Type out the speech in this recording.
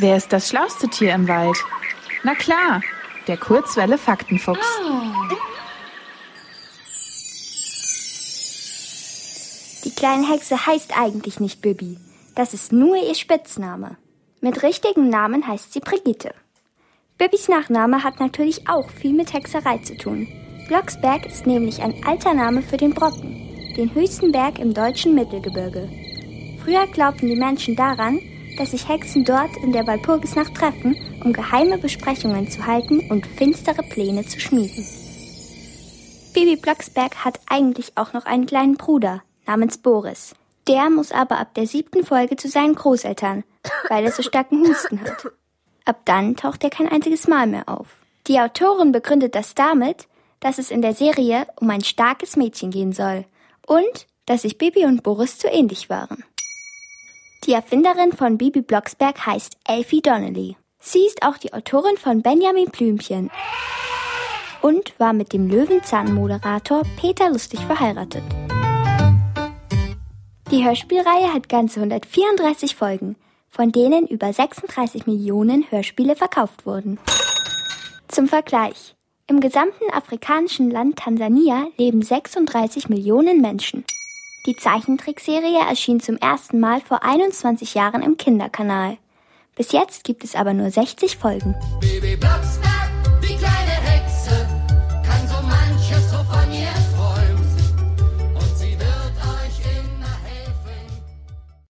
Wer ist das schlauste Tier im Wald? Na klar, der Kurzwelle Faktenfuchs. Die kleine Hexe heißt eigentlich nicht Bibi. Das ist nur ihr Spitzname. Mit richtigem Namen heißt sie Brigitte. Bibis Nachname hat natürlich auch viel mit Hexerei zu tun. Blocksberg ist nämlich ein alter Name für den Brocken, den höchsten Berg im deutschen Mittelgebirge. Früher glaubten die Menschen daran, dass sich Hexen dort in der Walpurgisnacht treffen, um geheime Besprechungen zu halten und finstere Pläne zu schmieden. Bibi Blocksberg hat eigentlich auch noch einen kleinen Bruder namens Boris. Der muss aber ab der siebten Folge zu seinen Großeltern, weil er so starken Husten hat. Ab dann taucht er kein einziges Mal mehr auf. Die Autorin begründet das damit, dass es in der Serie um ein starkes Mädchen gehen soll und dass sich Bibi und Boris zu ähnlich waren. Die Erfinderin von Bibi Blocksberg heißt Elfie Donnelly. Sie ist auch die Autorin von Benjamin Blümchen und war mit dem Löwenzahn-Moderator Peter Lustig verheiratet. Die Hörspielreihe hat ganze 134 Folgen, von denen über 36 Millionen Hörspiele verkauft wurden. Zum Vergleich. Im gesamten afrikanischen Land Tansania leben 36 Millionen Menschen. Die Zeichentrickserie erschien zum ersten Mal vor 21 Jahren im Kinderkanal. Bis jetzt gibt es aber nur 60 Folgen. Baby